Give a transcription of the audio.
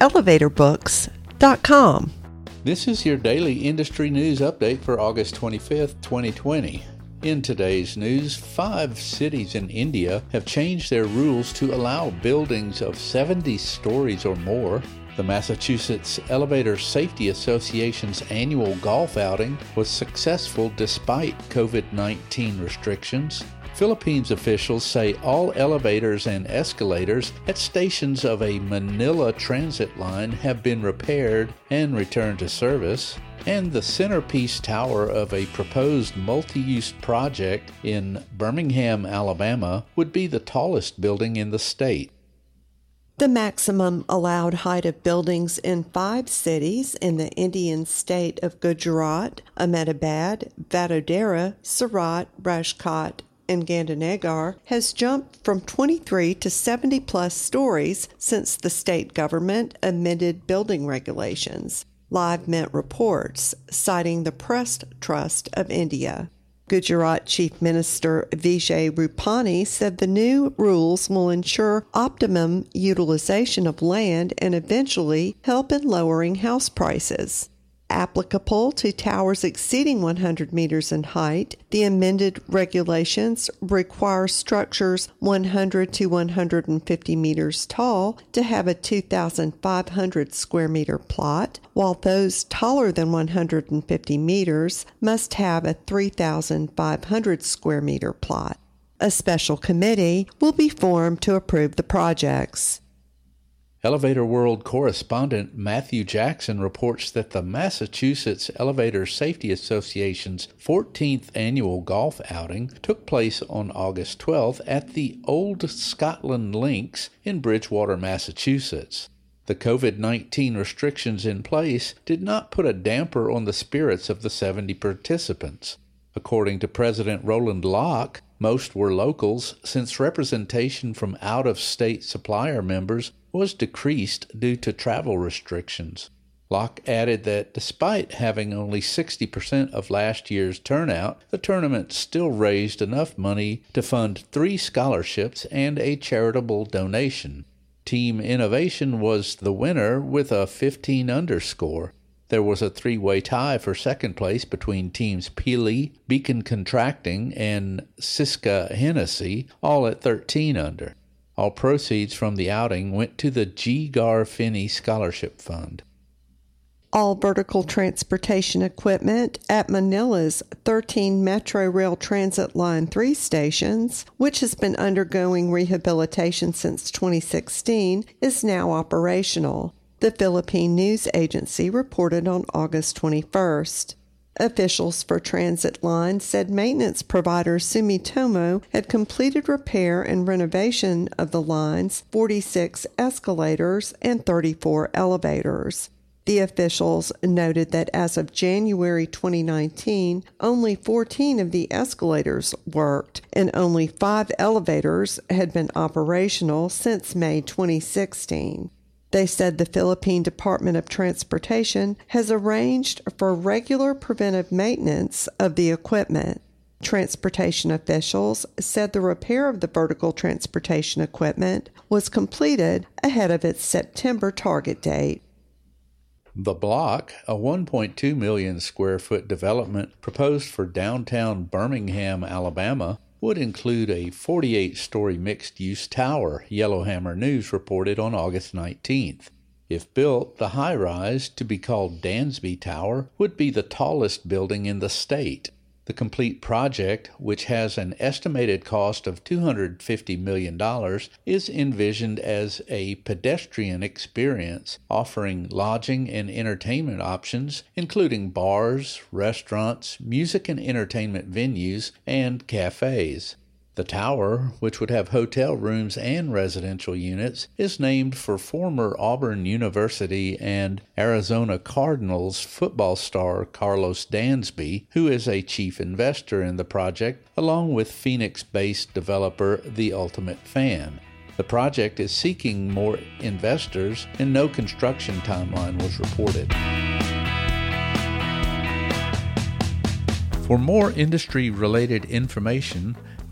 elevatorbooks.com. This is your daily industry news update for August 25th, 2020. In today's news, five cities in India have changed their rules to allow buildings of 70 stories or more. The Massachusetts Elevator Safety Association's annual golf outing was successful despite COVID 19 restrictions. Philippines officials say all elevators and escalators at stations of a Manila transit line have been repaired and returned to service. And the centerpiece tower of a proposed multi use project in Birmingham, Alabama, would be the tallest building in the state. The maximum allowed height of buildings in five cities in the Indian state of Gujarat, Ahmedabad, Vadodara, Surat, Rajkot, and Gandhinagar has jumped from 23 to 70 plus stories since the state government amended building regulations. Live Mint reports, citing the Press Trust of India. Gujarat Chief Minister Vijay Rupani said the new rules will ensure optimum utilization of land and eventually help in lowering house prices applicable to towers exceeding 100 meters in height. The amended regulations require structures 100 to 150 meters tall to have a 2,500 square meter plot, while those taller than 150 meters must have a 3,500 square meter plot. A special committee will be formed to approve the projects. Elevator World correspondent Matthew Jackson reports that the Massachusetts Elevator Safety Association's 14th annual golf outing took place on August 12th at the Old Scotland Links in Bridgewater, Massachusetts. The COVID 19 restrictions in place did not put a damper on the spirits of the 70 participants. According to President Roland Locke, most were locals since representation from out of state supplier members was decreased due to travel restrictions. Locke added that despite having only 60% of last year's turnout, the tournament still raised enough money to fund three scholarships and a charitable donation. Team Innovation was the winner with a 15 underscore. There was a three way tie for second place between teams Peelle, Beacon Contracting, and Syska Hennessy, all at 13 under. All proceeds from the outing went to the G. Gar Finney Scholarship Fund. All vertical transportation equipment at Manila's 13 Metro Rail Transit Line 3 stations, which has been undergoing rehabilitation since 2016, is now operational. The Philippine News Agency reported on August 21st. Officials for Transit Line said maintenance provider Sumitomo had completed repair and renovation of the line's 46 escalators and 34 elevators. The officials noted that as of January 2019, only 14 of the escalators worked and only five elevators had been operational since May 2016. They said the Philippine Department of Transportation has arranged for regular preventive maintenance of the equipment. Transportation officials said the repair of the vertical transportation equipment was completed ahead of its September target date. The Block, a 1.2 million square foot development proposed for downtown Birmingham, Alabama, would include a 48 story mixed use tower, Yellowhammer News reported on August 19th. If built, the high rise, to be called Dansby Tower, would be the tallest building in the state. The complete project, which has an estimated cost of $250 million, is envisioned as a pedestrian experience, offering lodging and entertainment options, including bars, restaurants, music and entertainment venues, and cafes. The tower, which would have hotel rooms and residential units, is named for former Auburn University and Arizona Cardinals football star Karlos Dansby, who is a chief investor in the project, along with Phoenix based developer The Ultimate Fan. The project is seeking more investors, and no construction timeline was reported. For more industry related information,